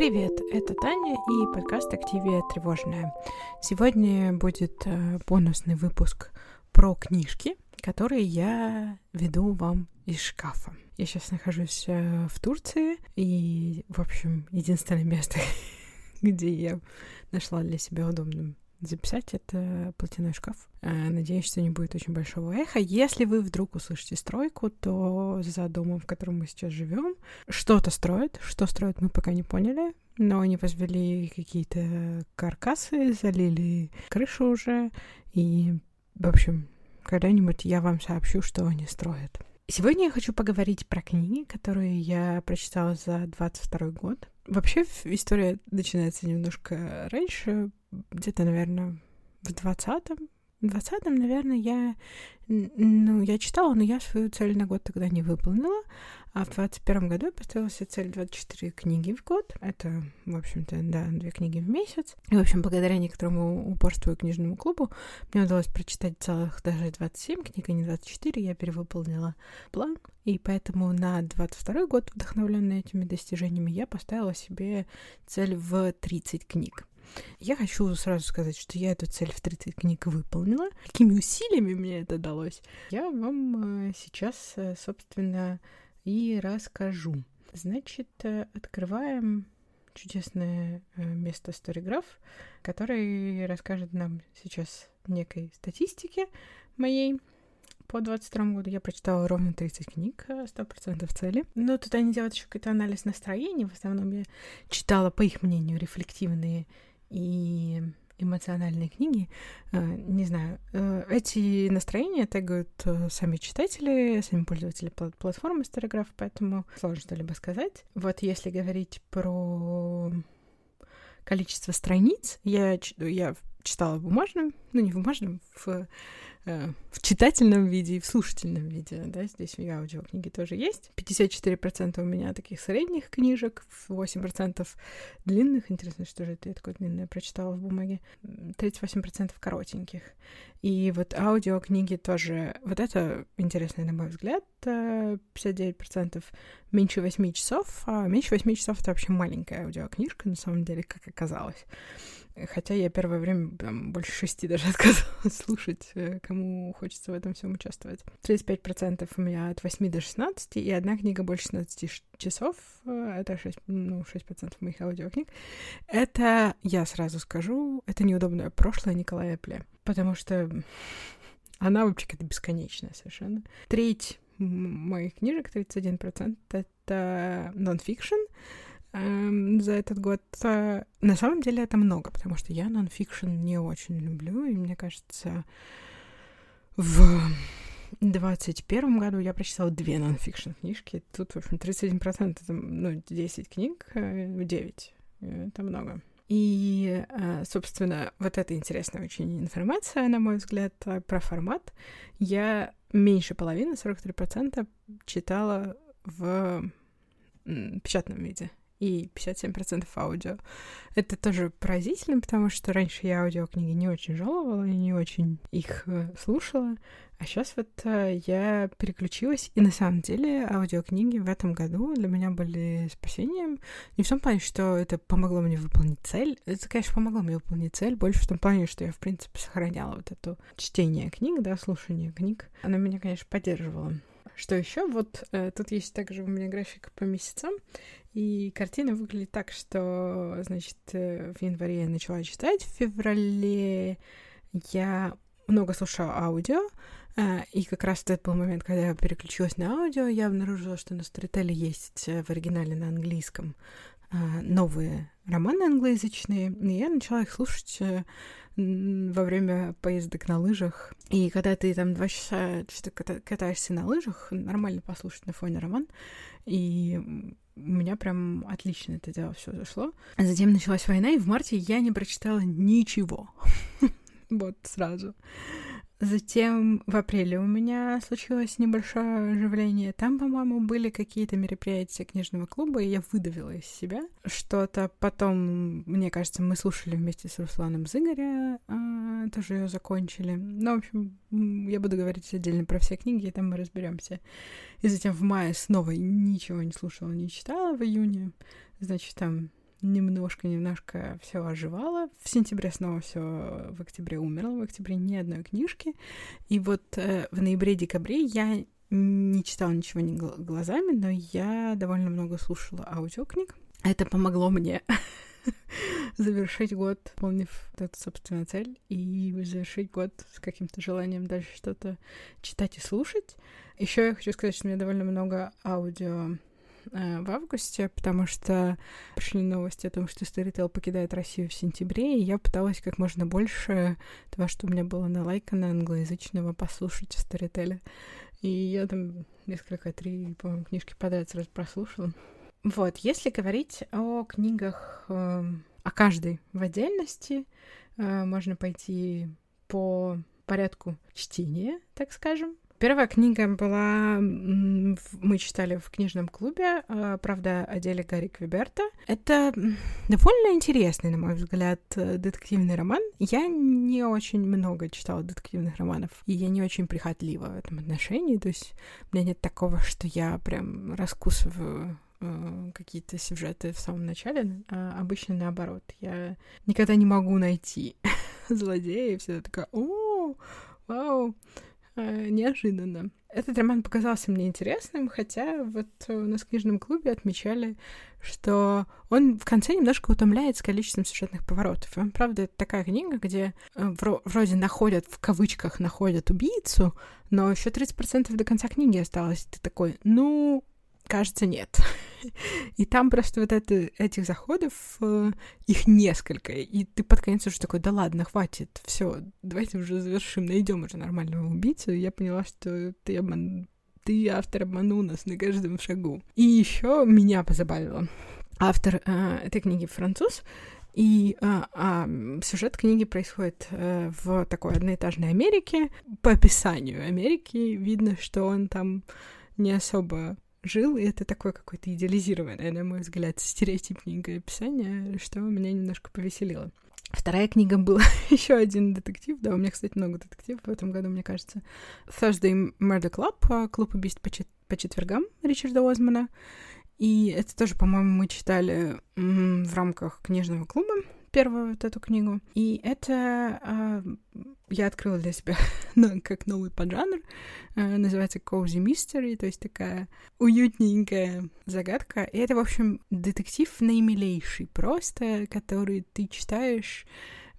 Привет, это Таня и подкаст «Активия тревожная». Сегодня будет э, бонусный выпуск про книжки, которые я веду вам из шкафа. Я сейчас нахожусь э, в Турции, и, в общем, единственное место, где я нашла для себя удобным записать это платяной шкаф. Э, надеюсь, что не будет очень большого эха. Если вы вдруг услышите стройку, то за домом, в котором мы сейчас живем, что-то строят. Что строят, мы пока не поняли. Но они возвели какие-то каркасы, залили крышу уже. И, в общем, когда-нибудь я вам сообщу, что они строят. Сегодня я хочу поговорить про книги, которые я прочитала за 22 год. Вообще история начинается немножко раньше, где-то, наверное, в двадцатом. В двадцатом, наверное, я, ну, я читала, но я свою цель на год тогда не выполнила. А в двадцать первом году я поставила себе цель 24 книги в год. Это, в общем-то, да, две книги в месяц. И, в общем, благодаря некоторому упорству и книжному клубу мне удалось прочитать целых даже 27 книг, а не 24. Я перевыполнила план. И поэтому на 22 год, вдохновленная этими достижениями, я поставила себе цель в 30 книг. Я хочу сразу сказать, что я эту цель в 30 книг выполнила. Какими усилиями мне это далось, я вам э, сейчас, э, собственно, и расскажу. Значит, э, открываем чудесное место Storygraph, который расскажет нам сейчас некой статистики моей. По 22 году я прочитала ровно 30 книг, 100% цели. Но тут они делают еще какой-то анализ настроения. В основном я читала, по их мнению, рефлективные и эмоциональные книги. Э, не знаю, э, эти настроения тегают э, сами читатели, сами пользователи платформы Старограф, поэтому сложно что-либо сказать. Вот если говорить про количество страниц, я, я читала в бумажном, ну не в бумажном, в Э, в читательном виде и в слушательном виде, да, здесь и аудиокниги тоже есть. 54% у меня таких средних книжек, 8% длинных, интересно, что же это я такое длинное прочитала в бумаге, 38% коротеньких. И вот аудиокниги тоже, вот это интересно, на мой взгляд, 59% э, меньше 8 часов, а меньше 8 часов это вообще маленькая аудиокнижка, на самом деле, как оказалось. Хотя я первое время там, больше шести даже отказывалась слушать, э, кому хочется в этом всем участвовать. 35% у меня от 8 до 16, и одна книга больше 16 часов, э, это 6, ну, 6% моих аудиокниг. Это, я сразу скажу, это неудобное прошлое Николая Пле, потому что она вообще какая-то бесконечная совершенно. Треть моих книжек, 31%, это нон-фикшн, за этот год. А, на самом деле это много, потому что я нонфикшн не очень люблю, и мне кажется, в двадцать первом году я прочитала две нонфикшн книжки. Тут, в общем, 31% это, ну, 10 книг, 9. Э, это много. И, а, собственно, вот эта интересная очень информация, на мой взгляд, про формат. Я меньше половины, 43%, читала в печатном виде и 57% аудио. Это тоже поразительно, потому что раньше я аудиокниги не очень жаловала, и не очень их э, слушала, а сейчас вот э, я переключилась, и на самом деле аудиокниги в этом году для меня были спасением. Не в том плане, что это помогло мне выполнить цель. Это, конечно, помогло мне выполнить цель, больше в том плане, что я, в принципе, сохраняла вот это чтение книг, да, слушание книг. Оно меня, конечно, поддерживало. Что еще? Вот э, тут есть также у меня график по месяцам, и картина выглядит так, что, значит, э, в январе я начала читать, в феврале я много слушала аудио, э, и как раз это был момент, когда я переключилась на аудио, я обнаружила, что на Storytel есть э, в оригинале на английском новые романы англоязычные, и я начала их слушать во время поездок на лыжах. И когда ты там два часа что-то катаешься на лыжах, нормально послушать на фоне роман. И у меня прям отлично это дело все зашло. Затем началась война, и в марте я не прочитала ничего. Вот сразу. Затем в апреле у меня случилось небольшое оживление. Там, по-моему, были какие-то мероприятия книжного клуба, и я выдавила из себя что-то. Потом, мне кажется, мы слушали вместе с Русланом Зыгоря, а, тоже ее закончили. Ну, в общем, я буду говорить отдельно про все книги, и там мы разберемся. И затем в мае снова ничего не слушала, не читала в июне. Значит, там немножко-немножко все оживало. В сентябре снова все в октябре умерло, в октябре ни одной книжки. И вот э, в ноябре-декабре я не читала ничего не глазами, но я довольно много слушала аудиокниг. Это помогло мне завершить год, помнив эту, собственно, цель, и завершить год с каким-то желанием дальше что-то читать и слушать. Еще я хочу сказать, что у меня довольно много аудио э, в августе, потому что пришли новости о том, что Storytel покидает Россию в сентябре, и я пыталась как можно больше того, что у меня было на налайкано англоязычного, послушать в Storytel. И я там несколько, три, по-моему, книжки подряд сразу прослушала. Вот, если говорить о книгах, э, о каждой в отдельности, э, можно пойти по порядку чтения, так скажем. Первая книга была, мы читали в книжном клубе, э, правда, о деле Гарри Квеберта. Это довольно интересный, на мой взгляд, детективный роман. Я не очень много читала детективных романов, и я не очень прихотлива в этом отношении, то есть у меня нет такого, что я прям раскусываю Э, какие-то сюжеты в самом начале, а обычно наоборот. Я никогда не могу найти злодея, и всегда такая, о, вау, э, неожиданно. Этот роман показался мне интересным, хотя вот у нас в книжном клубе отмечали, что он в конце немножко утомляет с количеством сюжетных поворотов. Он, правда, это такая книга, где э, вроде находят, в кавычках, находят убийцу, но еще 30% до конца книги осталось. Ты такой, ну, кажется, нет. И там просто вот это, этих заходов, э, их несколько. И ты под конец уже такой, да ладно, хватит, все, давайте уже завершим, найдем уже нормального убийцу. И я поняла, что ты, обман... ты автор обманул нас на каждом шагу. И еще меня позабавило. Автор э, этой книги француз, и а, а, сюжет книги происходит а, в такой одноэтажной Америке. По описанию Америки видно, что он там не особо жил, и это такое какое-то идеализированное, на мой взгляд, стереотипненькое описание, что меня немножко повеселило. Вторая книга была еще один детектив. Да, у меня, кстати, много детективов в этом году, мне кажется. Thursday Murder Club, а, клуб убийств по, чет- по четвергам Ричарда Озмана. И это тоже, по-моему, мы читали в рамках книжного клуба первую вот эту книгу. И это э, я открыла для себя как новый поджанр. Э, называется Cozy Mystery, то есть такая уютненькая загадка. И это, в общем, детектив наимилейший просто, который ты читаешь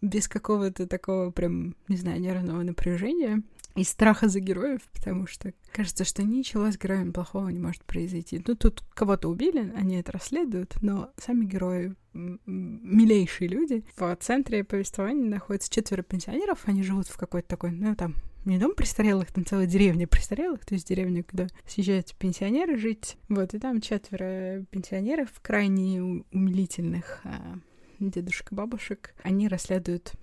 без какого-то такого прям, не знаю, нервного напряжения и страха за героев, потому что кажется, что ничего с героем плохого не может произойти. Ну, тут кого-то убили, они это расследуют, но сами герои милейшие люди. В центре повествования находятся четверо пенсионеров, они живут в какой-то такой, ну, там, не дом престарелых, там целая деревня престарелых, то есть деревня, куда съезжают пенсионеры жить. Вот, и там четверо пенсионеров, крайне умилительных а, дедушек-бабушек. Они расследуют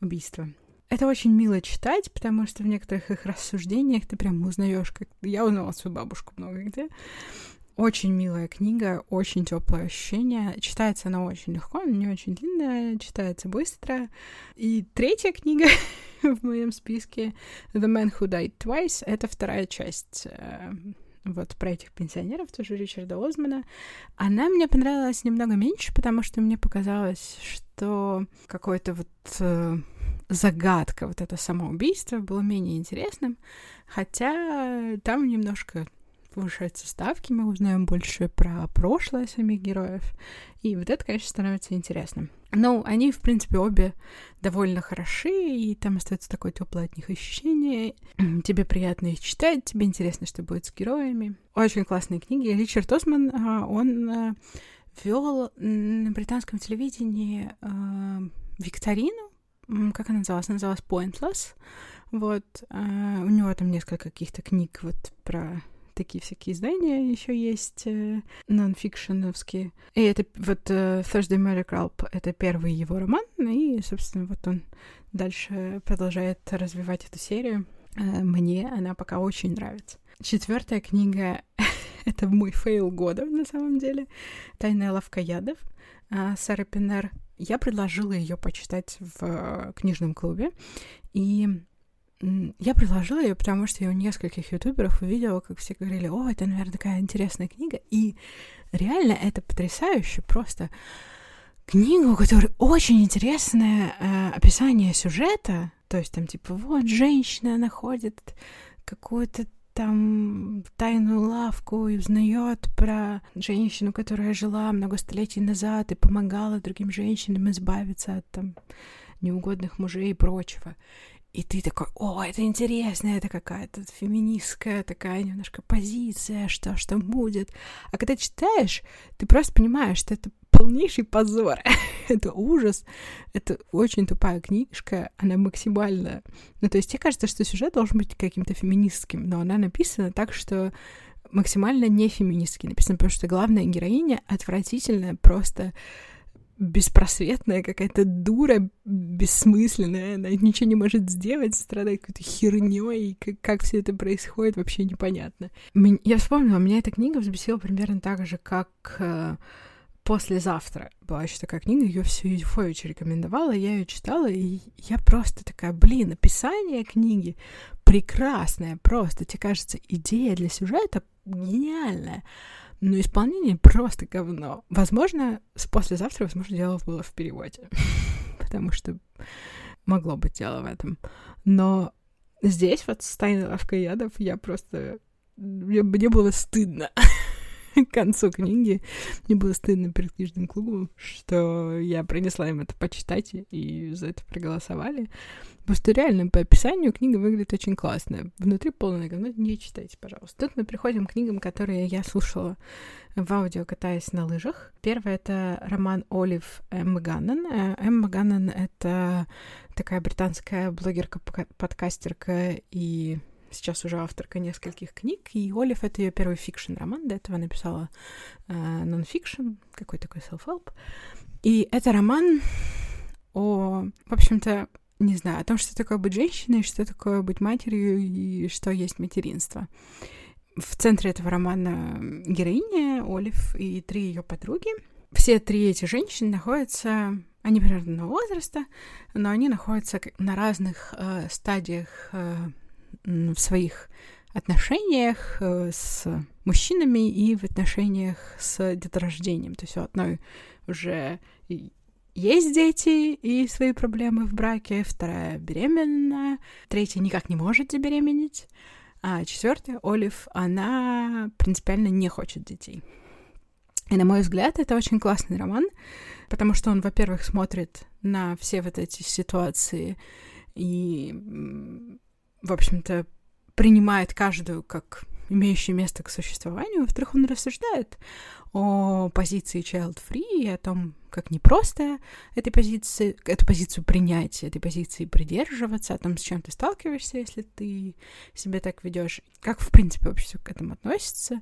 убийство это очень мило читать, потому что в некоторых их рассуждениях ты прям узнаешь, как я узнала свою бабушку много где. Очень милая книга, очень теплое ощущение. Читается она очень легко, не очень длинная, читается быстро. И третья книга в моем списке The Man Who Died Twice это вторая часть э, вот про этих пенсионеров, тоже Ричарда Озмана. Она мне понравилась немного меньше, потому что мне показалось, что какой-то вот э, загадка, вот это самоубийство было менее интересным, хотя там немножко повышаются ставки, мы узнаем больше про прошлое самих героев, и вот это, конечно, становится интересным. Ну, они, в принципе, обе довольно хороши, и там остается такое теплое от них ощущение. Тебе приятно их читать, тебе интересно, что будет с героями. Очень классные книги. Ричард Осман, а, он а, вел на британском телевидении а, викторину как она называлась? Она называлась Pointless. Вот. А, у него там несколько каких-то книг вот про такие всякие издания еще есть, э, нонфикшеновские. И это вот э, Thursday Club — это первый его роман, и, собственно, вот он дальше продолжает развивать эту серию. Э, мне она пока очень нравится. Четвертая книга — это мой fail года, на самом деле. «Тайная лавка ядов» Сары Пеннер — я предложила ее почитать в книжном клубе, и я предложила ее, потому что я у нескольких ютуберов увидела, как все говорили, о, это, наверное, такая интересная книга, и реально это потрясающе, просто книгу, у которой очень интересное э, описание сюжета. То есть там типа вот женщина находит какую-то там тайную лавку и узнает про женщину, которая жила много столетий назад и помогала другим женщинам избавиться от там неугодных мужей и прочего. И ты такой, о, это интересно, это какая-то феминистская такая немножко позиция, что, что будет. А когда читаешь, ты просто понимаешь, что это полнейший позор. это ужас. Это очень тупая книжка. Она максимально... Ну, то есть тебе кажется, что сюжет должен быть каким-то феминистским, но она написана так, что максимально не феминистски написано, потому что главная героиня отвратительная, просто беспросветная какая-то дура бессмысленная, она ничего не может сделать, страдает какой-то херней, и как, как все это происходит, вообще непонятно. Я вспомнила, меня эта книга взбесила примерно так же, как э, «Послезавтра» была еще такая книга, ее всю Юфович рекомендовала, я ее читала, и я просто такая, блин, описание книги прекрасное просто, тебе кажется, идея для сюжета гениальная, но исполнение просто говно. Возможно, с послезавтра, возможно, дело было в переводе. Потому что могло быть дело в этом. Но здесь вот с тайной лавкой ядов я просто... Мне, мне было стыдно к концу книги. Мне было стыдно перед книжным клубом, что я принесла им это почитать, и за это проголосовали. Потому что реально по описанию книга выглядит очень классно. Внутри полное говно, не читайте, пожалуйста. Тут мы приходим к книгам, которые я слушала в аудио, катаясь на лыжах. Первый — это роман Олив Эммы Ганнон. Эмма Ганнон — это такая британская блогерка-подкастерка и сейчас уже авторка нескольких книг, и Олив — это ее первый fiction -роман, до этого написала э, нон-фикшн, какой такой self-help. И это роман о, в общем-то, не знаю, о том, что такое быть женщиной, что такое быть матерью и что есть материнство. В центре этого романа героиня Олив и три ее подруги. Все три эти женщины находятся, они примерно возраста, но они находятся на разных э, стадиях э, в своих отношениях э, с мужчинами и в отношениях с деторождением. То есть у одной уже есть дети и свои проблемы в браке, вторая беременна, третья никак не может забеременеть, а четвертая, Олив, она принципиально не хочет детей. И, на мой взгляд, это очень классный роман, потому что он, во-первых, смотрит на все вот эти ситуации и, в общем-то, принимает каждую как имеющую место к существованию. Во-вторых, он рассуждает о позиции child-free и о том, как непросто этой позиции, эту позицию принять, этой позиции придерживаться, о том, с чем ты сталкиваешься, если ты себя так ведешь, как, в принципе, общество к этому относится.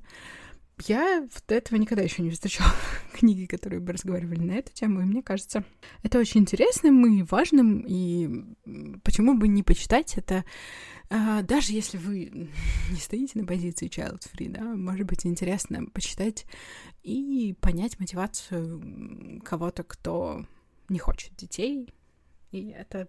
Я до этого никогда еще не встречала книги, которые бы разговаривали на эту тему, и мне кажется, это очень интересным и важным, и почему бы не почитать это а, даже если вы не стоите на позиции child free, да, может быть интересно почитать и понять мотивацию кого-то, кто не хочет детей. И это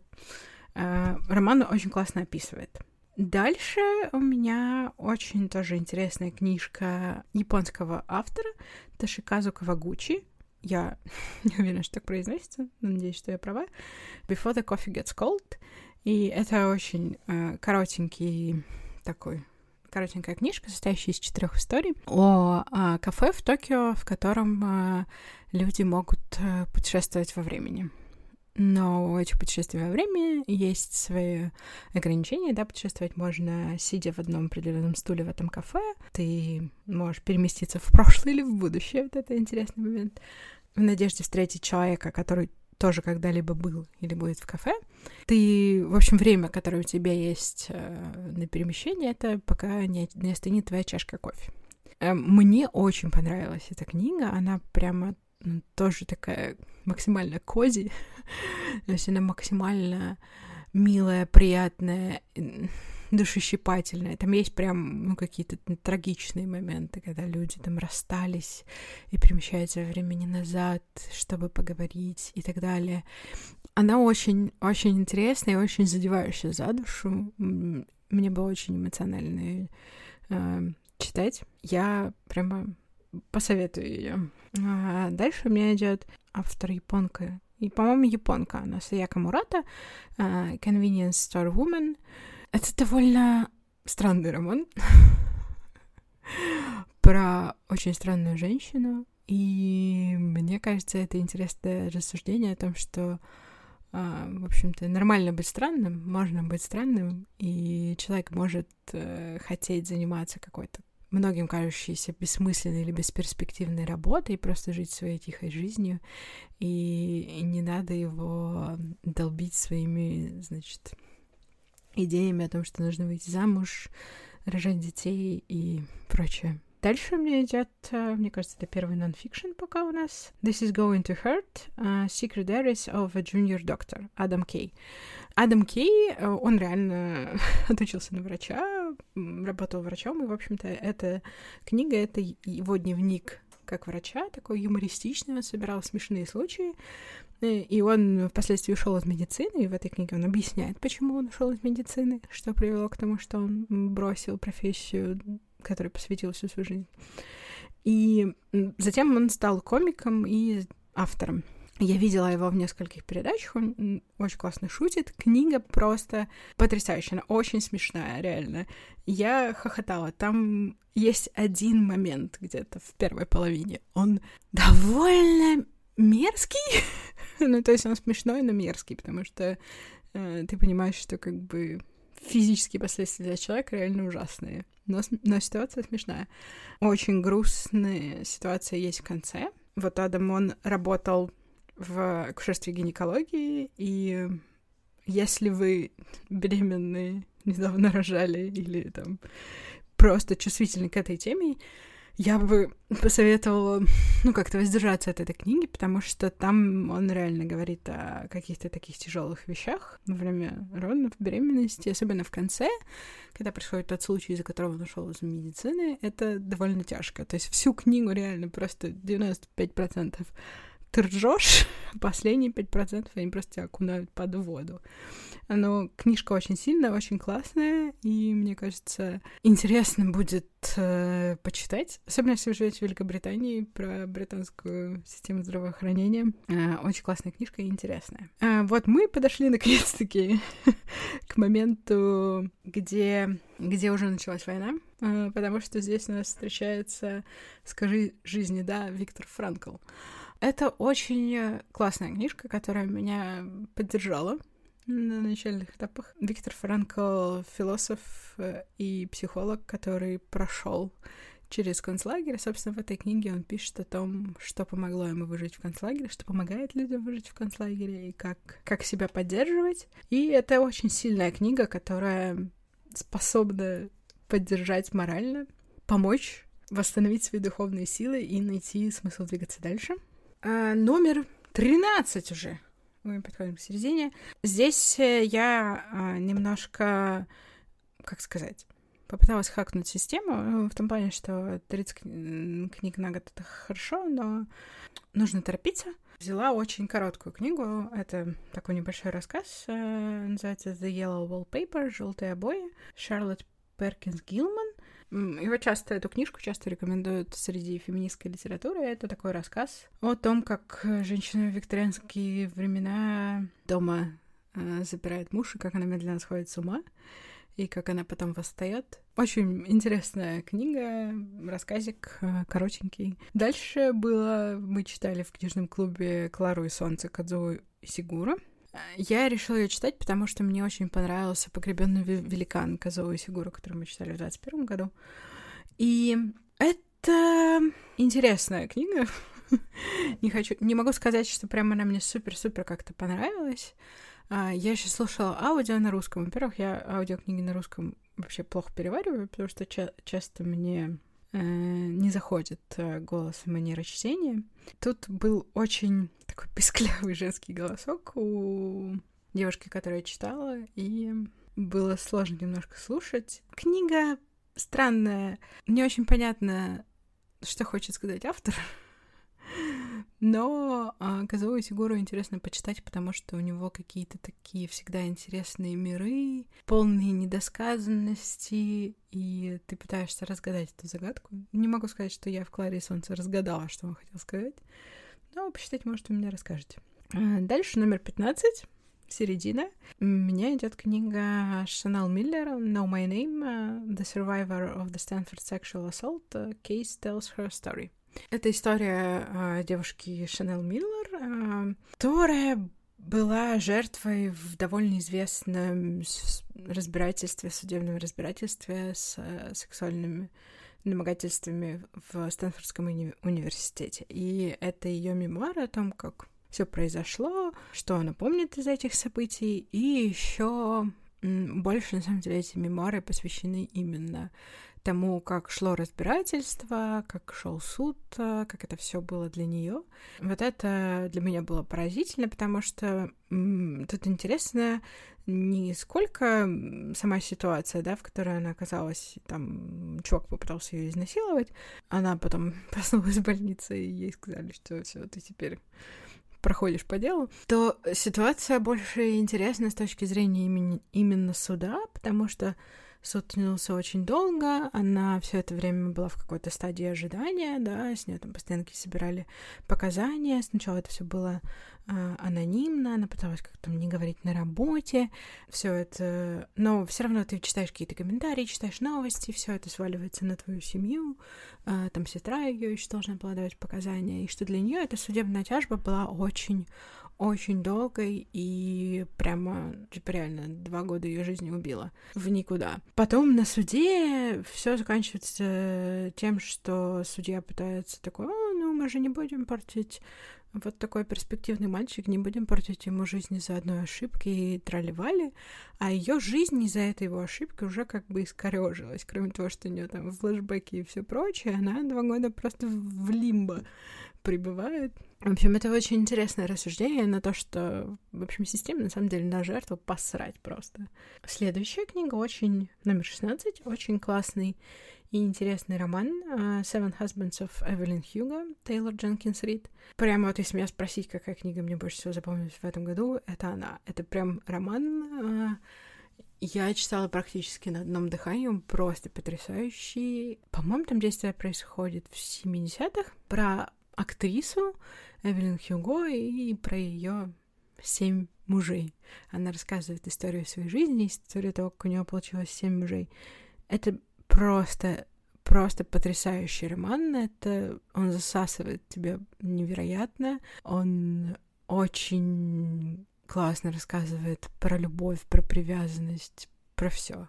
э, роман очень классно описывает. Дальше у меня очень тоже интересная книжка японского автора Ташиказу Кавагучи. Я не уверена, что так произносится, но надеюсь, что я права. Before the Coffee Gets Cold. И это очень э, коротенький такой коротенькая книжка, состоящая из четырех историй о э, кафе в Токио, в котором э, люди могут э, путешествовать во времени. Но у этих путешествий во времени есть свои ограничения, да, путешествовать можно, сидя в одном определенном стуле в этом кафе, ты можешь переместиться в прошлое или в будущее, вот это интересный момент, в надежде встретить человека, который тоже когда-либо был или будет в кафе. Ты, в общем, время, которое у тебя есть э, на перемещение, это пока не, не остынет твоя чашка кофе. Э, мне очень понравилась эта книга, она прямо тоже такая максимально кози, то есть она максимально милая, приятная, душещипательное. Там есть прям ну, какие-то трагичные моменты, когда люди там расстались и перемещаются времени назад, чтобы поговорить и так далее. Она очень-очень интересная и очень задевающая за душу. Мне было очень эмоционально э, читать. Я прямо посоветую ее. А дальше у меня идет автор японка, и, по-моему, японка, она Саяка Мурата, uh, Convenience Store Woman. Это довольно странный роман про очень странную женщину, и мне кажется, это интересное рассуждение о том, что в общем-то, нормально быть странным, можно быть странным, и человек может э, хотеть заниматься какой-то многим кажущейся бессмысленной или бесперспективной работой просто жить своей тихой жизнью, и, и не надо его долбить своими, значит, идеями о том, что нужно выйти замуж, рожать детей и прочее. Дальше у меня идет, э, мне кажется, это первый нонфикшн пока у нас. This is going to hurt. Uh, Secret Diaries of a Junior Doctor. Адам Кей. Адам Кей, э, он реально отучился на врача, работал врачом, и, в общем-то, эта книга — это его дневник как врача, такой юмористичный, он собирал смешные случаи, и он впоследствии ушел из медицины, и в этой книге он объясняет, почему он ушел из медицины, что привело к тому, что он бросил профессию который посвятил всю свою жизнь. И затем он стал комиком и автором. Я видела его в нескольких передачах, он очень классно шутит. Книга просто потрясающая, она очень смешная, реально. Я хохотала. Там есть один момент где-то в первой половине. Он довольно мерзкий. ну, то есть он смешной, но мерзкий, потому что э, ты понимаешь, что как бы физические последствия для человека реально ужасные. Но, но ситуация смешная. Очень грустная ситуация есть в конце. Вот Адам, он работал в акушерстве гинекологии, и если вы беременные, недавно рожали или там просто чувствительны к этой теме, я бы посоветовала, ну, как-то воздержаться от этой книги, потому что там он реально говорит о каких-то таких тяжелых вещах во время родов, беременности, особенно в конце, когда происходит тот случай, из-за которого он ушел из медицины, это довольно тяжко. То есть всю книгу реально просто 95% ты ржешь, последние 5% они просто тебя окунают под воду. Но книжка очень сильная, очень классная, и мне кажется, интересно будет э, почитать, особенно если вы живете в Великобритании, про британскую систему здравоохранения. Э, очень классная книжка и интересная. Э, вот мы подошли наконец-таки к моменту, где, где уже началась война, э, потому что здесь у нас встречается «Скажи жизни да» Виктор Франкл. Это очень классная книжка, которая меня поддержала на начальных этапах. Виктор Франкл — философ э, и психолог, который прошел через концлагерь. Собственно, в этой книге он пишет о том, что помогло ему выжить в концлагере, что помогает людям выжить в концлагере и как, как себя поддерживать. И это очень сильная книга, которая способна поддержать морально, помочь восстановить свои духовные силы и найти смысл двигаться дальше. А, номер 13 уже мы подходим к середине. Здесь э, я а, немножко, как сказать, попыталась хакнуть систему, ну, в том плане, что 30 книг на год — это хорошо, но нужно торопиться. Взяла очень короткую книгу, это такой небольшой рассказ, э, называется «The Yellow Wallpaper», «Желтые обои», Шарлотт Перкинс Гилман — его часто, эту книжку часто рекомендуют среди феминистской литературы. Это такой рассказ о том, как женщина в викторианские времена дома э, запирает муж, и как она медленно сходит с ума, и как она потом восстает. Очень интересная книга, рассказик э, коротенький. Дальше было, мы читали в книжном клубе «Клару и солнце» Кадзу Сигура. Я решила ее читать, потому что мне очень понравился «Погребенный великан» Казоу Сигура, который мы читали в 2021 году. И это интересная книга. не хочу, не могу сказать, что прямо она мне супер-супер как-то понравилась. А, я сейчас слушала аудио на русском. Во-первых, я аудиокниги на русском вообще плохо перевариваю, потому что ча- часто мне э, не заходит э, голос и манера чтения. Тут был очень такой песклявый женский голосок у девушки, которая читала, и было сложно немножко слушать. Книга странная, не очень понятно, что хочет сказать автор. Но а, Казуо Сигуру интересно почитать, потому что у него какие-то такие всегда интересные миры, полные недосказанности, и ты пытаешься разгадать эту загадку. Не могу сказать, что я в Кларе Солнце разгадала, что он хотел сказать, но почитать, может, вы мне расскажете. А, дальше номер 15, середина. У меня идет книга Шанел Миллер «Know My Name. The Survivor of the Stanford Sexual Assault. Case Tells Her Story». Это история э, девушки Шанел Миллер, э, которая была жертвой в довольно известном разбирательстве, судебном разбирательстве с э, сексуальными домогательствами в Стэнфордском уни- университете. И это ее мемуар о том, как все произошло, что она помнит из этих событий, и еще больше, на самом деле, эти мемуары посвящены именно тому, как шло разбирательство, как шел суд, э, как это все было для нее. Вот это для меня было поразительно, потому что м, тут интересно не сколько сама ситуация, да, в которой она оказалась, там чувак попытался ее изнасиловать, она потом проснулась в больнице, и ей сказали, что все, ты теперь проходишь по делу, то ситуация больше интересна с точки зрения имени, именно суда, потому что суд тянулся очень долго, она все это время была в какой-то стадии ожидания, да, с нее там постоянно собирали показания, сначала это все было э, анонимно, она пыталась как-то не говорить на работе, все это, но все равно ты читаешь какие-то комментарии, читаешь новости, все это сваливается на твою семью, э, там сестра ее еще должна была давать показания, и что для нее эта судебная тяжба была очень очень долгой и прямо, типа реально, два года ее жизни убила в никуда. Потом на суде все заканчивается тем, что судья пытается такой, о, ну мы же не будем портить вот такой перспективный мальчик, не будем портить ему жизнь из-за одной ошибки и тролливали, а ее жизнь из-за этой его ошибки уже как бы искорежилась. Кроме того, что у нее там флешбеки и все прочее, она два года просто в лимбо пребывает. В общем, это очень интересное рассуждение на то, что, в общем, система на самом деле на жертву посрать просто. Следующая книга очень, номер 16, очень классный и интересный роман uh, Seven Husbands of Evelyn Hugo, Тейлор Дженкинс Рид. Прямо вот если меня спросить, какая книга мне больше всего запомнилась в этом году, это она. Это прям роман, uh, я читала практически на одном дыхании, он просто потрясающий. По-моему, там действие происходит в 70-х, про актрису Эвелин Хьюго и про ее семь мужей. Она рассказывает историю своей жизни, историю того, как у нее получилось семь мужей. Это просто, просто потрясающий роман. Это он засасывает тебя невероятно. Он очень классно рассказывает про любовь, про привязанность, про все.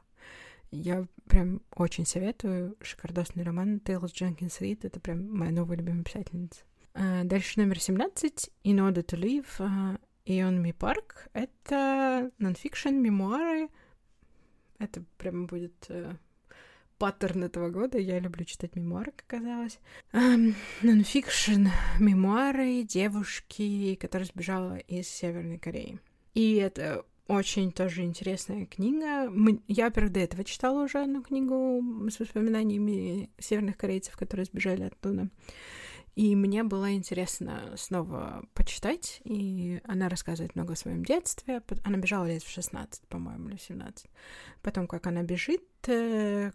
Я прям очень советую. Шикардосный роман Тейлор Дженкинс Рид. Это прям моя новая любимая писательница. А, дальше номер 17. In Order to Live. Ион Ми Парк. Это нонфикшн, мемуары. Это прям будет uh, паттерн этого года. Я люблю читать мемуары, как оказалось. Нонфикшн, мемуары девушки, которая сбежала из Северной Кореи. И это очень тоже интересная книга. Я, во до этого читала уже одну книгу с воспоминаниями северных корейцев, которые сбежали оттуда. И мне было интересно снова почитать, и она рассказывает много о своем детстве. Она бежала лет в 16, по-моему, или 17. Потом, как она бежит, э,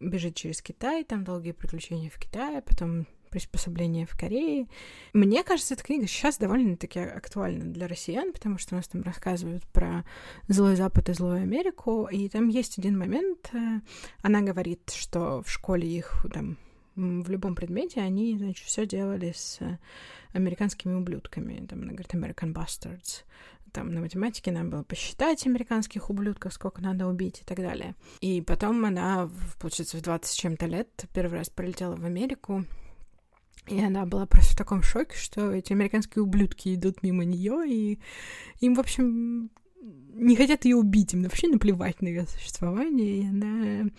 бежит через Китай, там долгие приключения в Китае, потом приспособление в Корее. Мне кажется, эта книга сейчас довольно-таки актуальна для россиян, потому что у нас там рассказывают про злой Запад и злую Америку, и там есть один момент, она говорит, что в школе их там в любом предмете они, значит, все делали с американскими ублюдками. Там она говорит American Bastards. Там на математике надо было посчитать американских ублюдков, сколько надо убить и так далее. И потом она, получается, в 20 с чем-то лет первый раз прилетела в Америку, и она была просто в таком шоке, что эти американские ублюдки идут мимо нее, и им, в общем, не хотят ее убить, им вообще наплевать на ее существование, и она...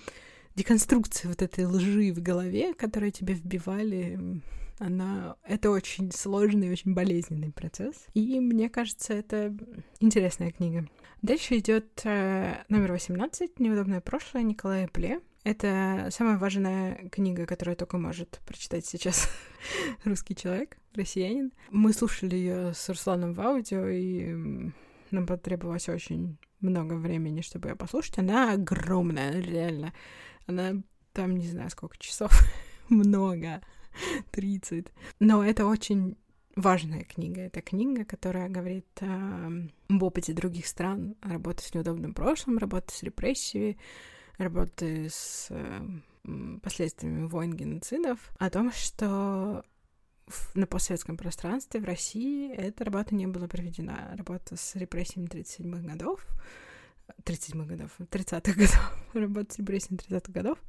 Деконструкция вот этой лжи в голове, которую тебе вбивали, она... Это очень сложный, очень болезненный процесс. И мне кажется, это интересная книга. Дальше идет э, номер 18 «Неудобное прошлое» Николая Пле. Это самая важная книга, которую только может прочитать сейчас русский человек, россиянин. Мы слушали ее с Русланом в аудио, и нам потребовалось очень много времени, чтобы ее послушать. Она огромная, реально. Она там, не знаю, сколько часов. много. 30. Но это очень важная книга. Это книга, которая говорит э, об опыте других стран, работы с неудобным прошлым, работы с репрессией, работы с э, последствиями войн, геноцидов, о том, что на постсоветском пространстве в России эта работа не была проведена. Работа с репрессиями 37-х годов, 37-х годов, 30-х годов, работа с репрессиями 30-х годов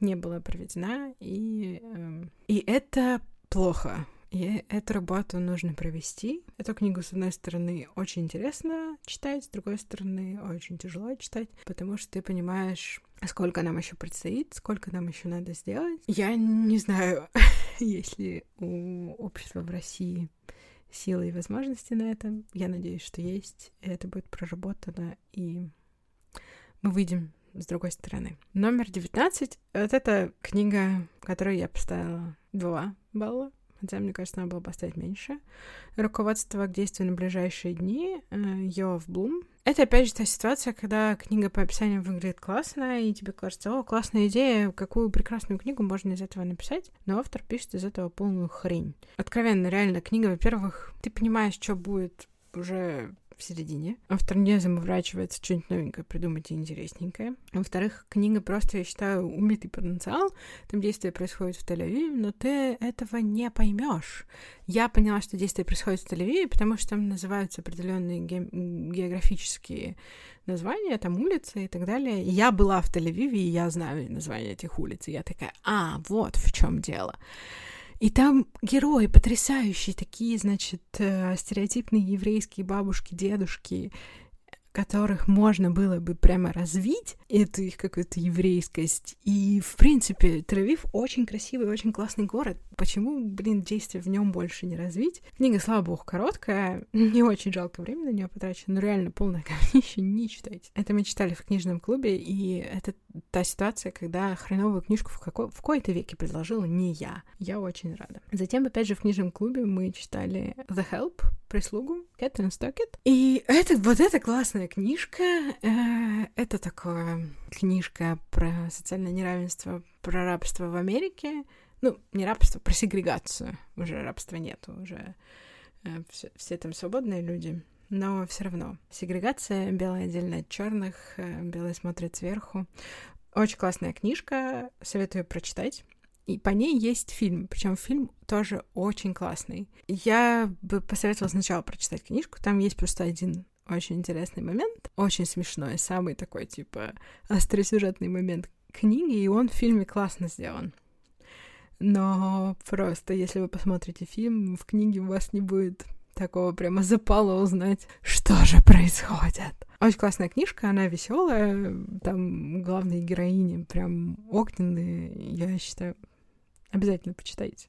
не была проведена, и, э, и это плохо. И эту работу нужно провести. Эту книгу, с одной стороны, очень интересно читать, с другой стороны, очень тяжело читать, потому что ты понимаешь, сколько нам еще предстоит, сколько нам еще надо сделать. Я не знаю, есть ли у общества в России силы и возможности на это. Я надеюсь, что есть, и это будет проработано, и мы выйдем с другой стороны. Номер 19 — вот эта книга, которую я поставила 2 балла хотя, мне кажется, надо было поставить меньше. Руководство к действию на ближайшие дни, Йов Блум. Это, опять же, та ситуация, когда книга по описанию выглядит классно, и тебе кажется, о, классная идея, какую прекрасную книгу можно из этого написать, но автор пишет из этого полную хрень. Откровенно, реально, книга, во-первых, ты понимаешь, что будет уже в середине. Автор не заморачивается что-нибудь новенькое придумать и интересненькое. Во-вторых, книга просто, я считаю, убитый потенциал. Там действие происходит в Тель-Авиве, но ты этого не поймешь. Я поняла, что действие происходит в Тель-Авиве, потому что там называются определенные ге- географические названия, там улицы и так далее. Я была в Тель-Авиве, и я знаю названия этих улиц. И я такая, а, вот в чем дело. И там герои потрясающие, такие, значит, э, стереотипные еврейские бабушки, дедушки, которых можно было бы прямо развить, эту их какую-то еврейскость. И, в принципе, Тель-Авив очень красивый, очень классный город. Почему, блин, действие в нем больше не развить? Книга, слава богу, короткая, не очень жалко время на нее потрачено, но реально полное говнище, не читайте. Это мы читали в книжном клубе, и это та ситуация, когда хреновую книжку в, какой- в кои-то веке предложила не я. Я очень рада. Затем, опять же, в книжном клубе мы читали The Help, прислугу Кэтрин Стокет. И это вот эта классная книжка. Э, это такая книжка про социальное неравенство, про рабство в Америке. Ну, не рабство, про сегрегацию. Уже рабства нету, уже э, все, все там свободные люди. Но все равно. Сегрегация, белое отдельно от черных, э, белые смотрят сверху. Очень классная книжка, советую прочитать. И по ней есть фильм, причем фильм тоже очень классный. Я бы посоветовала сначала прочитать книжку, там есть просто один очень интересный момент, очень смешной, самый такой, типа, остросюжетный момент книги, и он в фильме классно сделан. Но просто, если вы посмотрите фильм, в книге у вас не будет такого прямо запала узнать, что же происходит. Очень классная книжка, она веселая, там главные героини прям огненные, я считаю, обязательно почитайте.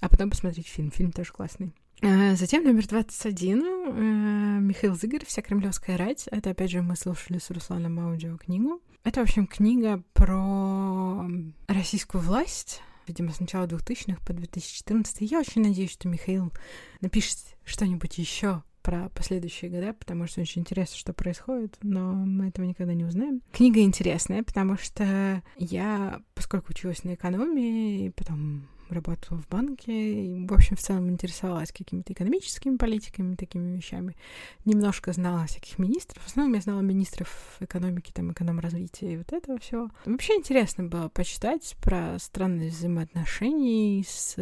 А потом посмотрите фильм, фильм тоже классный. А, затем номер 21, э, Михаил Зыгорь «Вся кремлевская рать». Это, опять же, мы слушали с Русланом аудиокнигу. Это, в общем, книга про российскую власть, видимо, с начала 2000-х по 2014. Я очень надеюсь, что Михаил напишет что-нибудь еще про последующие года, потому что очень интересно, что происходит, но мы этого никогда не узнаем. Книга интересная, потому что я, поскольку училась на экономии, и потом работала в банке, и, в общем, в целом интересовалась какими-то экономическими политиками, такими вещами. Немножко знала всяких министров. В основном я знала министров экономики, там, эконом-развития и вот этого всего. Вообще интересно было почитать про странные взаимоотношения с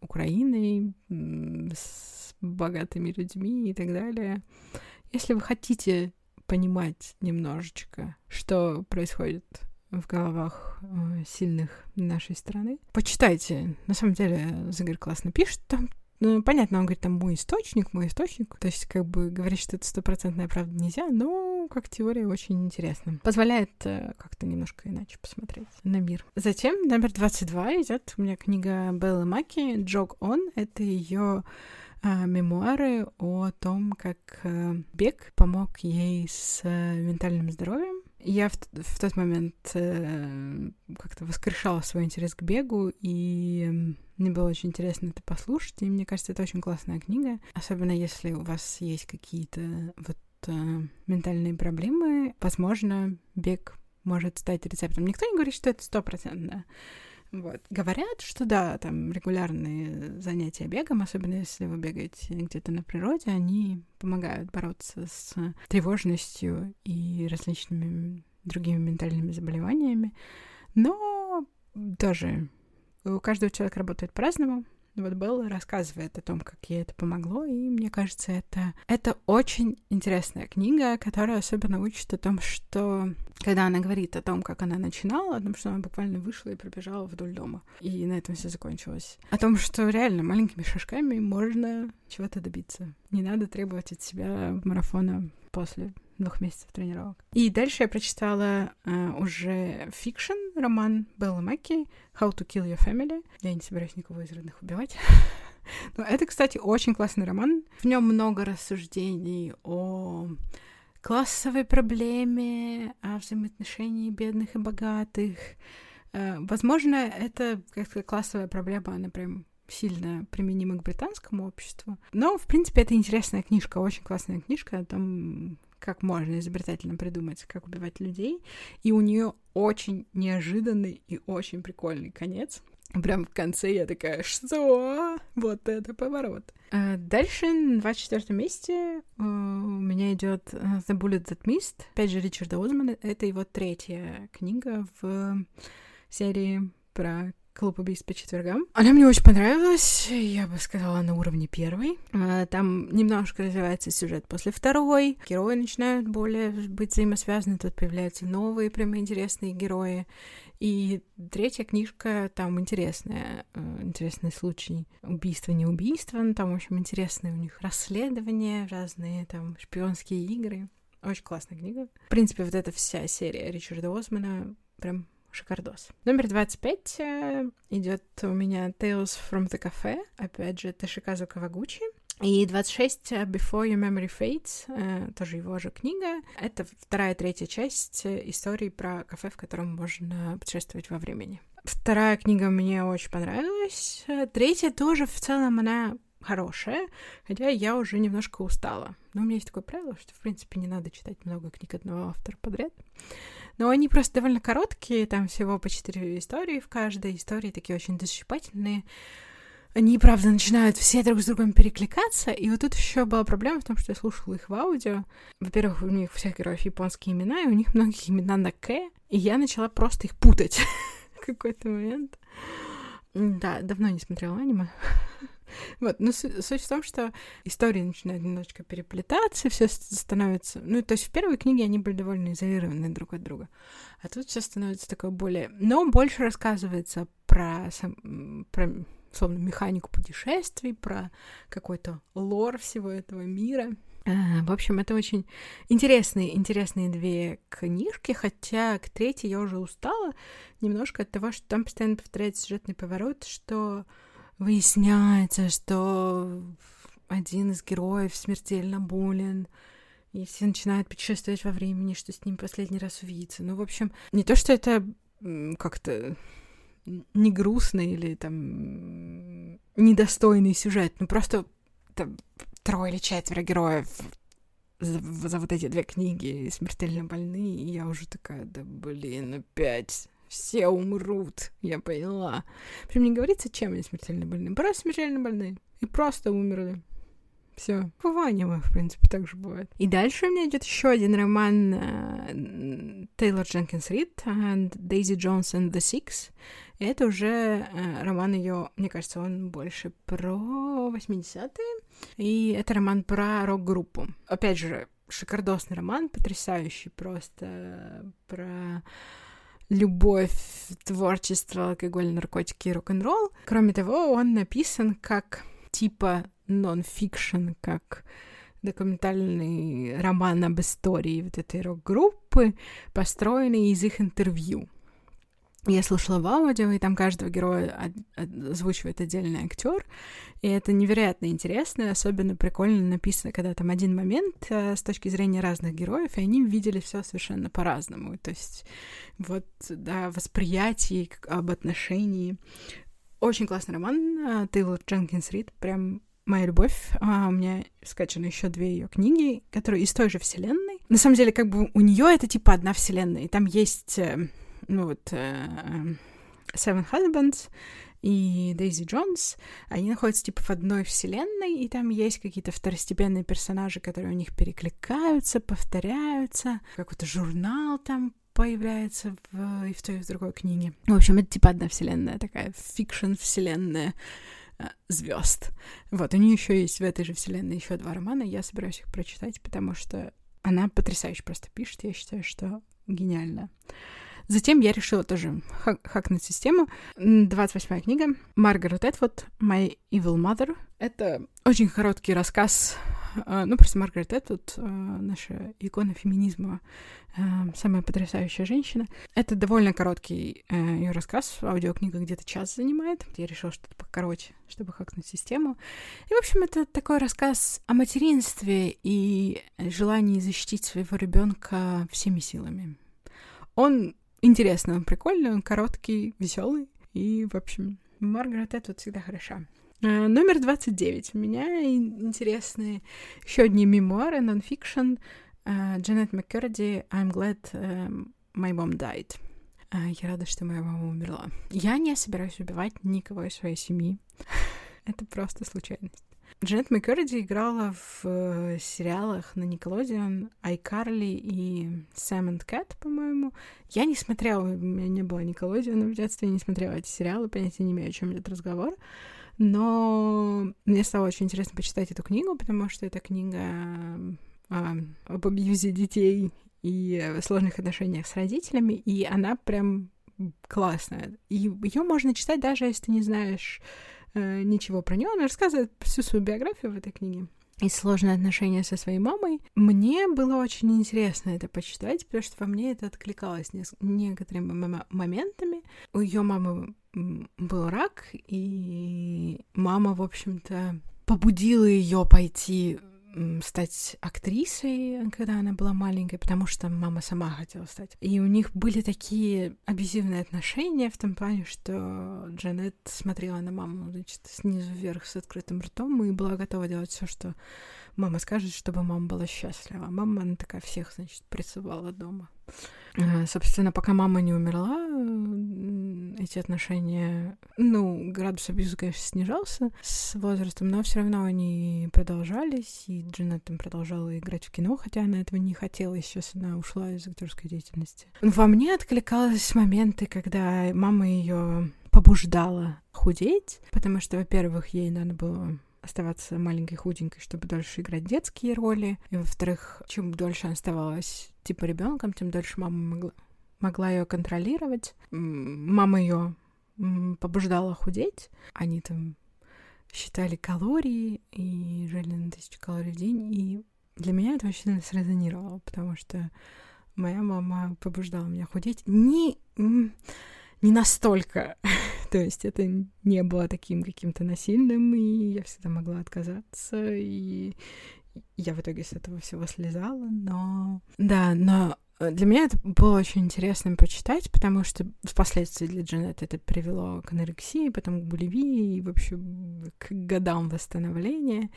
Украиной, с богатыми людьми и так далее. Если вы хотите понимать немножечко, что происходит в головах э, сильных нашей страны. Почитайте. На самом деле, Загорь классно пишет. Там ну, понятно, он говорит, там мой источник, мой источник. То есть, как бы говорить, что это стопроцентная правда нельзя, но как теория очень интересна. Позволяет э, как-то немножко иначе посмотреть на мир. Затем номер 22 идет у меня книга Беллы Маки «Jog On». Это ее э, мемуары о том, как э, бег помог ей с э, ментальным здоровьем. Я в, в тот момент э, как-то воскрешала свой интерес к бегу, и мне было очень интересно это послушать, и мне кажется, это очень классная книга, особенно если у вас есть какие-то вот э, ментальные проблемы, возможно, бег может стать рецептом. Никто не говорит, что это стопроцентно Вот. Говорят, что да, там регулярные занятия бегом, особенно если вы бегаете где-то на природе, они помогают бороться с тревожностью и различными другими ментальными заболеваниями. Но тоже у каждого человека работает по-разному. Вот Белла рассказывает о том, как ей это помогло, и мне кажется, это, это очень интересная книга, которая особенно учит о том, что когда она говорит о том, как она начинала, о том, что она буквально вышла и пробежала вдоль дома. И на этом все закончилось. О том, что реально маленькими шажками можно чего-то добиться. Не надо требовать от себя марафона после двух месяцев тренировок. И дальше я прочитала uh, уже fiction, роман Белла Маки «How to kill your family». Я не собираюсь никого из родных убивать. Но это, кстати, очень классный роман. В нем много рассуждений о классовой проблеме, о взаимоотношении бедных и богатых. Uh, возможно, это как-то классовая проблема, она прям сильно применима к британскому обществу. Но, в принципе, это интересная книжка, очень классная книжка о том, как можно изобретательно придумать, как убивать людей. И у нее очень неожиданный и очень прикольный конец. Прям в конце я такая, что? Вот это поворот. А дальше, на 24 месте, э, у меня идет э, The Bullet That Missed. Опять же, Ричарда Озмана. Это его третья книга в серии про клуб убийств по четвергам. Она мне очень понравилась, я бы сказала, на уровне первой. А, там немножко развивается сюжет после второй. Герои начинают более быть взаимосвязаны, тут появляются новые прямо интересные герои. И третья книжка, там интересная, э, интересный случай убийства, не убийства, ну, там, в общем, интересные у них расследования, разные там шпионские игры. Очень классная книга. В принципе, вот эта вся серия Ричарда Османа прям шикардос. Номер 25 э, идет у меня Tales from the Cafe, опять же, Ташиказу Кавагучи. И 26 э, Before Your Memory Fades, э, тоже его же книга. Это вторая, третья часть истории про кафе, в котором можно путешествовать во времени. Вторая книга мне очень понравилась. Третья тоже в целом она хорошая, хотя я уже немножко устала. Но у меня есть такое правило, что, в принципе, не надо читать много книг одного автора подряд. Но они просто довольно короткие, там всего по четыре истории в каждой. Истории такие очень душесчипательные. Они, правда, начинают все друг с другом перекликаться. И вот тут еще была проблема в том, что я слушала их в аудио. Во-первых, у них всех героев японские имена, и у них многих имена на К. И я начала просто их путать в какой-то момент. Да, давно не смотрела аниме. Вот, но суть в том, что истории начинают немножечко переплетаться, все становится... Ну, то есть в первой книге они были довольно изолированы друг от друга. А тут все становится такое более... Но больше рассказывается про, сам... про условно, механику путешествий, про какой-то лор всего этого мира. А, в общем, это очень интересные, интересные две книжки, хотя к третьей я уже устала немножко от того, что там постоянно повторяется сюжетный поворот, что выясняется, что один из героев смертельно болен, и все начинают путешествовать во времени, что с ним последний раз увидеться. Ну, в общем, не то, что это как-то не грустный или там недостойный сюжет, ну просто там, трое или четверо героев за, за вот эти две книги смертельно больны, и я уже такая, да блин, опять все умрут, я поняла. Причем не говорится, чем они смертельно больны. Просто смертельно больны. И просто умерли. Все. В аниме, в принципе, так же бывает. И дальше у меня идет еще один роман uh, Тейлор Дженкинс Рид Дейзи Джонс and the Six. Это уже uh, роман ее, мне кажется, он больше про 80-е. И это роман про рок-группу. Опять же, шикардосный роман, потрясающий просто про любовь, творчество, алкоголь, наркотики и рок-н-ролл. Кроме того, он написан как типа нон-фикшн, как документальный роман об истории вот этой рок-группы, построенный из их интервью. Я слушала в аудио, и там каждого героя озвучивает отдельный актер, и это невероятно интересно, особенно прикольно написано, когда там один момент э, с точки зрения разных героев, и они видели все совершенно по-разному. То есть вот, да, восприятие об отношении. Очень классный роман э, Тейлор Дженкинс Рид, прям моя любовь. А, у меня скачаны еще две ее книги, которые из той же вселенной. На самом деле, как бы у нее это типа одна вселенная, и там есть э, ну вот, э, Seven Husbands и Дейзи Джонс, они находятся типа в одной вселенной, и там есть какие-то второстепенные персонажи, которые у них перекликаются, повторяются, какой-то журнал там появляется в, и в той, и в другой книге. В общем, это типа одна вселенная, такая фикшн-вселенная а, звезд. Вот, у нее еще есть в этой же вселенной еще два романа, я собираюсь их прочитать, потому что она потрясающе просто пишет, я считаю, что гениально. Затем я решила тоже хак хакнуть систему. 28-я книга. Маргарет Этвуд «My Evil Mother». Это очень короткий рассказ а, ну, просто Маргарет Этвуд, а, наша икона феминизма, а, самая потрясающая женщина. Это довольно короткий ее рассказ, аудиокнига где-то час занимает. Я решила что-то покороче, чтобы хакнуть систему. И, в общем, это такой рассказ о материнстве и желании защитить своего ребенка всеми силами. Он интересный, он прикольный, он короткий, веселый. И, в общем, Маргарет Этвуд всегда хороша. Uh, номер 29. У меня интересные еще одни мемуары, нонфикшн. Uh, Джанет Маккерди «I'm glad uh, my mom died». Я рада, что моя мама умерла. Я не собираюсь убивать никого из своей семьи. Это просто случайность. Джанет Маккерди играла в э, сериалах на Nickelodeon iCarly и Sam and Cat, по-моему. Я не смотрела, у меня не было Nickelodeon в детстве, я не смотрела эти сериалы, понятия не имею, о чем идет разговор. Но мне стало очень интересно почитать эту книгу, потому что это книга а, об абьюзе детей и сложных отношениях с родителями, и она прям классная. И ее можно читать даже если ты не знаешь э, ничего про нее. Она рассказывает всю свою биографию в этой книге и сложные отношения со своей мамой. Мне было очень интересно это почитать, потому что во мне это откликалось не- некоторыми моментами. У ее мамы был рак, и мама, в общем-то, побудила ее пойти стать актрисой, когда она была маленькой, потому что мама сама хотела стать. И у них были такие абьюзивные отношения в том плане, что Джанет смотрела на маму, значит, снизу вверх с открытым ртом и была готова делать все, что мама скажет, чтобы мама была счастлива. Мама, она такая всех, значит, присылала дома. А, собственно, пока мама не умерла, эти отношения, ну, градус абьюза, конечно, снижался с возрастом, но все равно они продолжались, и Джанет там продолжала играть в кино, хотя она этого не хотела, и сейчас она ушла из актерской деятельности. Во мне откликалось моменты, когда мама ее побуждала худеть, потому что, во-первых, ей надо было оставаться маленькой худенькой, чтобы дольше играть детские роли. И во-вторых, чем дольше она оставалась типа ребенком, тем дольше мама могла, могла ее контролировать. Мама ее побуждала худеть. Они там считали калории и жили на тысячу калорий в день. И для меня это очень сильно срезонировало, потому что моя мама побуждала меня худеть. Не, не настолько То есть это не было таким каким-то насильным, и я всегда могла отказаться, и я в итоге с этого всего слезала, но... Да, но для меня это было очень интересно почитать, потому что впоследствии для Джанет это привело к анорексии, потом к булимии и вообще к годам восстановления.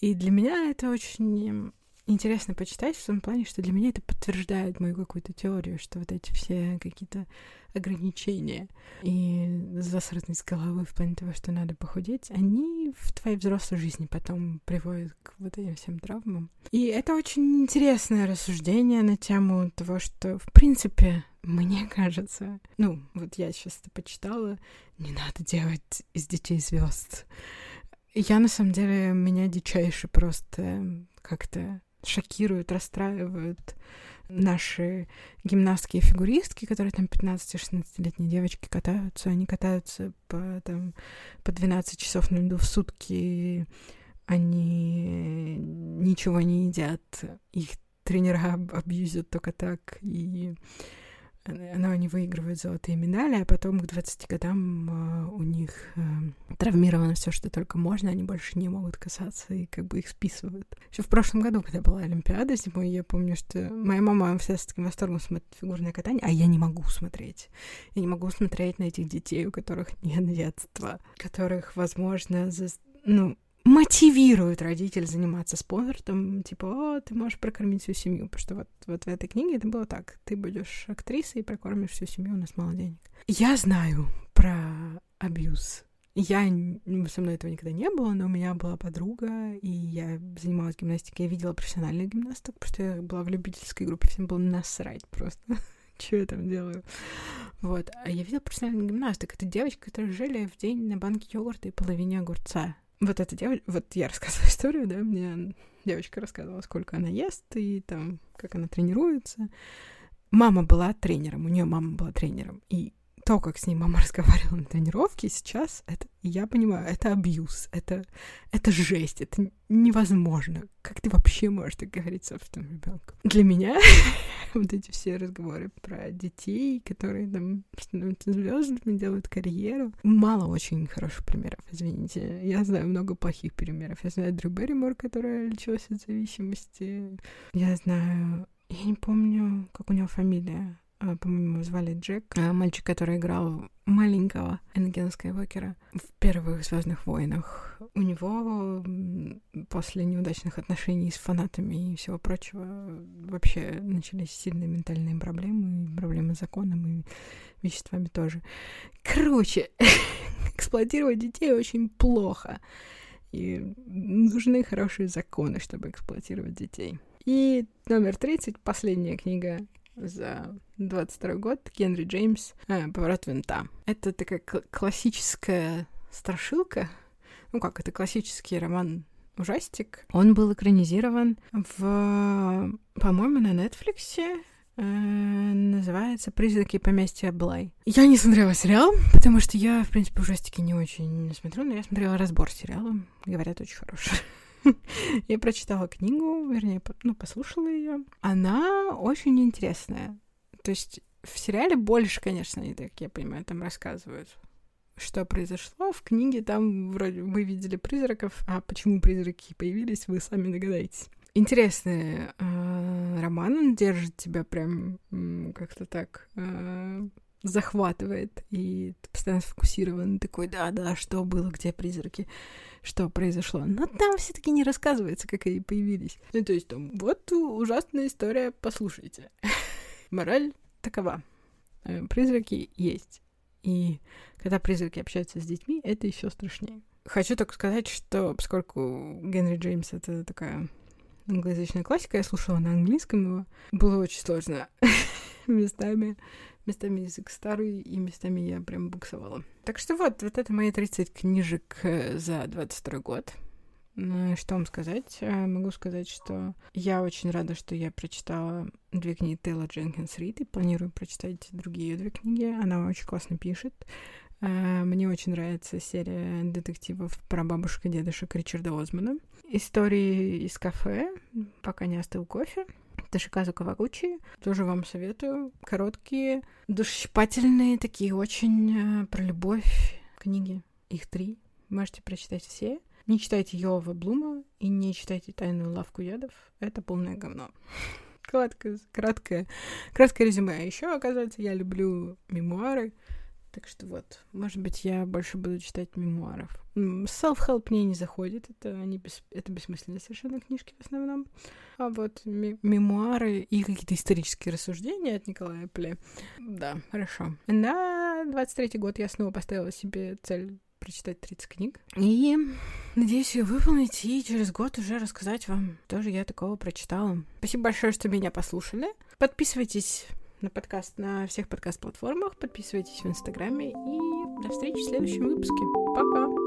И для меня это очень интересно почитать в том плане, что для меня это подтверждает мою какую-то теорию, что вот эти все какие-то ограничения и засратность головы в плане того, что надо похудеть, они в твоей взрослой жизни потом приводят к вот этим всем травмам. И это очень интересное рассуждение на тему того, что, в принципе, мне кажется, ну, вот я сейчас это почитала, не надо делать из детей звезд. Я, на самом деле, меня дичайше просто как-то шокируют, расстраивают наши гимнастки и фигуристки, которые там 15-16-летние девочки катаются, они катаются по, там, по 12 часов на льду в сутки, они ничего не едят, их тренера абьюзят только так, и но они выигрывают золотые медали, а потом к 20 годам э, у них э, травмировано все, что только можно, они больше не могут касаться и как бы их списывают. Еще в прошлом году, когда была Олимпиада зимой, я помню, что моя мама всегда с таким восторгом смотрит фигурное катание, а я не могу смотреть. Я не могу смотреть на этих детей, у которых нет детства, которых, возможно, за... ну, мотивирует родитель заниматься спортом, типа, о, ты можешь прокормить всю семью, потому что вот, вот в этой книге это было так, ты будешь актрисой и прокормишь всю семью, у нас мало денег. Я знаю про абьюз. Я, со мной этого никогда не было, но у меня была подруга, и я занималась гимнастикой, я видела профессиональных гимнасток, потому что я была в любительской группе, всем было насрать просто, что я там делаю. Вот. А я видела профессиональных гимнасток. Это девочка, которая жили в день на банке йогурта и половине огурца вот эта девочка, вот я рассказывала историю, да, мне девочка рассказывала, сколько она ест и там, как она тренируется. Мама была тренером, у нее мама была тренером, и то, как с ней мама разговаривала на тренировке, сейчас это, я понимаю, это абьюз, это, это жесть, это невозможно. Как ты вообще можешь так говорить собственному ребенку? Для меня вот эти все разговоры про детей, которые там становятся звездами, делают карьеру, мало очень хороших примеров, извините. Я знаю много плохих примеров. Я знаю Дрю Берримор, которая лечилась от зависимости. Я знаю я не помню, как у него фамилия. А, по-моему, звали Джек, а, мальчик, который играл маленького Энакина Скайуокера в первых Звездных войнах. У него после неудачных отношений с фанатами и всего прочего вообще начались сильные ментальные проблемы, проблемы с законом и веществами тоже. Короче, эксплуатировать детей очень плохо. И нужны хорошие законы, чтобы эксплуатировать детей. И номер 30, последняя книга за 22 год Генри Джеймс э, «Поворот винта». Это такая классическая страшилка. Ну как, это классический роман ужастик. Он был экранизирован в, по-моему, на Нетфликсе. Э, называется «Призраки поместья Блай». Я не смотрела сериал, потому что я, в принципе, ужастики не очень смотрю, но я смотрела разбор сериала. Говорят, очень хороший. Я прочитала книгу, вернее, ну, послушала ее. Она очень интересная. То есть в сериале больше, конечно, они, так я понимаю, там рассказывают, что произошло. В книге там вроде вы видели призраков, а почему призраки появились, вы сами догадаетесь. Интересный э, роман, он держит тебя прям как-то так э, захватывает, и ты постоянно сфокусирован, такой, да-да, что было, где призраки, что произошло. Но там все таки не рассказывается, как они появились. Ну, то есть там, вот ужасная история, послушайте. Мораль такова. Э, призраки есть. И когда призраки общаются с детьми, это еще страшнее. Хочу только сказать, что поскольку Генри Джеймс — это такая англоязычная классика, я слушала на английском его, было очень сложно местами местами язык старый, и местами я прям буксовала. Так что вот, вот это мои 30 книжек э, за 22 год. Что вам сказать? Э, могу сказать, что я очень рада, что я прочитала две книги Тейлор Дженкинс Рид и планирую прочитать другие две книги. Она очень классно пишет. Э, мне очень нравится серия детективов про бабушек и дедушек Ричарда Озмана. Истории из кафе, пока не остыл кофе. Ташиказу Кавагучи. Тоже вам советую. Короткие, душесчипательные, такие очень э, про любовь книги. Их три. Можете прочитать все. Не читайте Йова Блума и не читайте Тайную лавку ядов. Это полное говно. Краткое, краткое, краткое резюме. А еще, оказывается, я люблю мемуары. Так что вот, может быть, я больше буду читать мемуаров. Self-help мне не заходит, это, они бес, это бессмысленные совершенно книжки в основном. А вот мемуары и какие-то исторические рассуждения от Николая Пле. Да, хорошо. На 23-й год я снова поставила себе цель прочитать 30 книг. И надеюсь ее выполнить и через год уже рассказать вам, тоже я такого прочитала. Спасибо большое, что меня послушали. Подписывайтесь на подкаст на всех подкаст-платформах. Подписывайтесь в Инстаграме. И до встречи в следующем выпуске. Пока!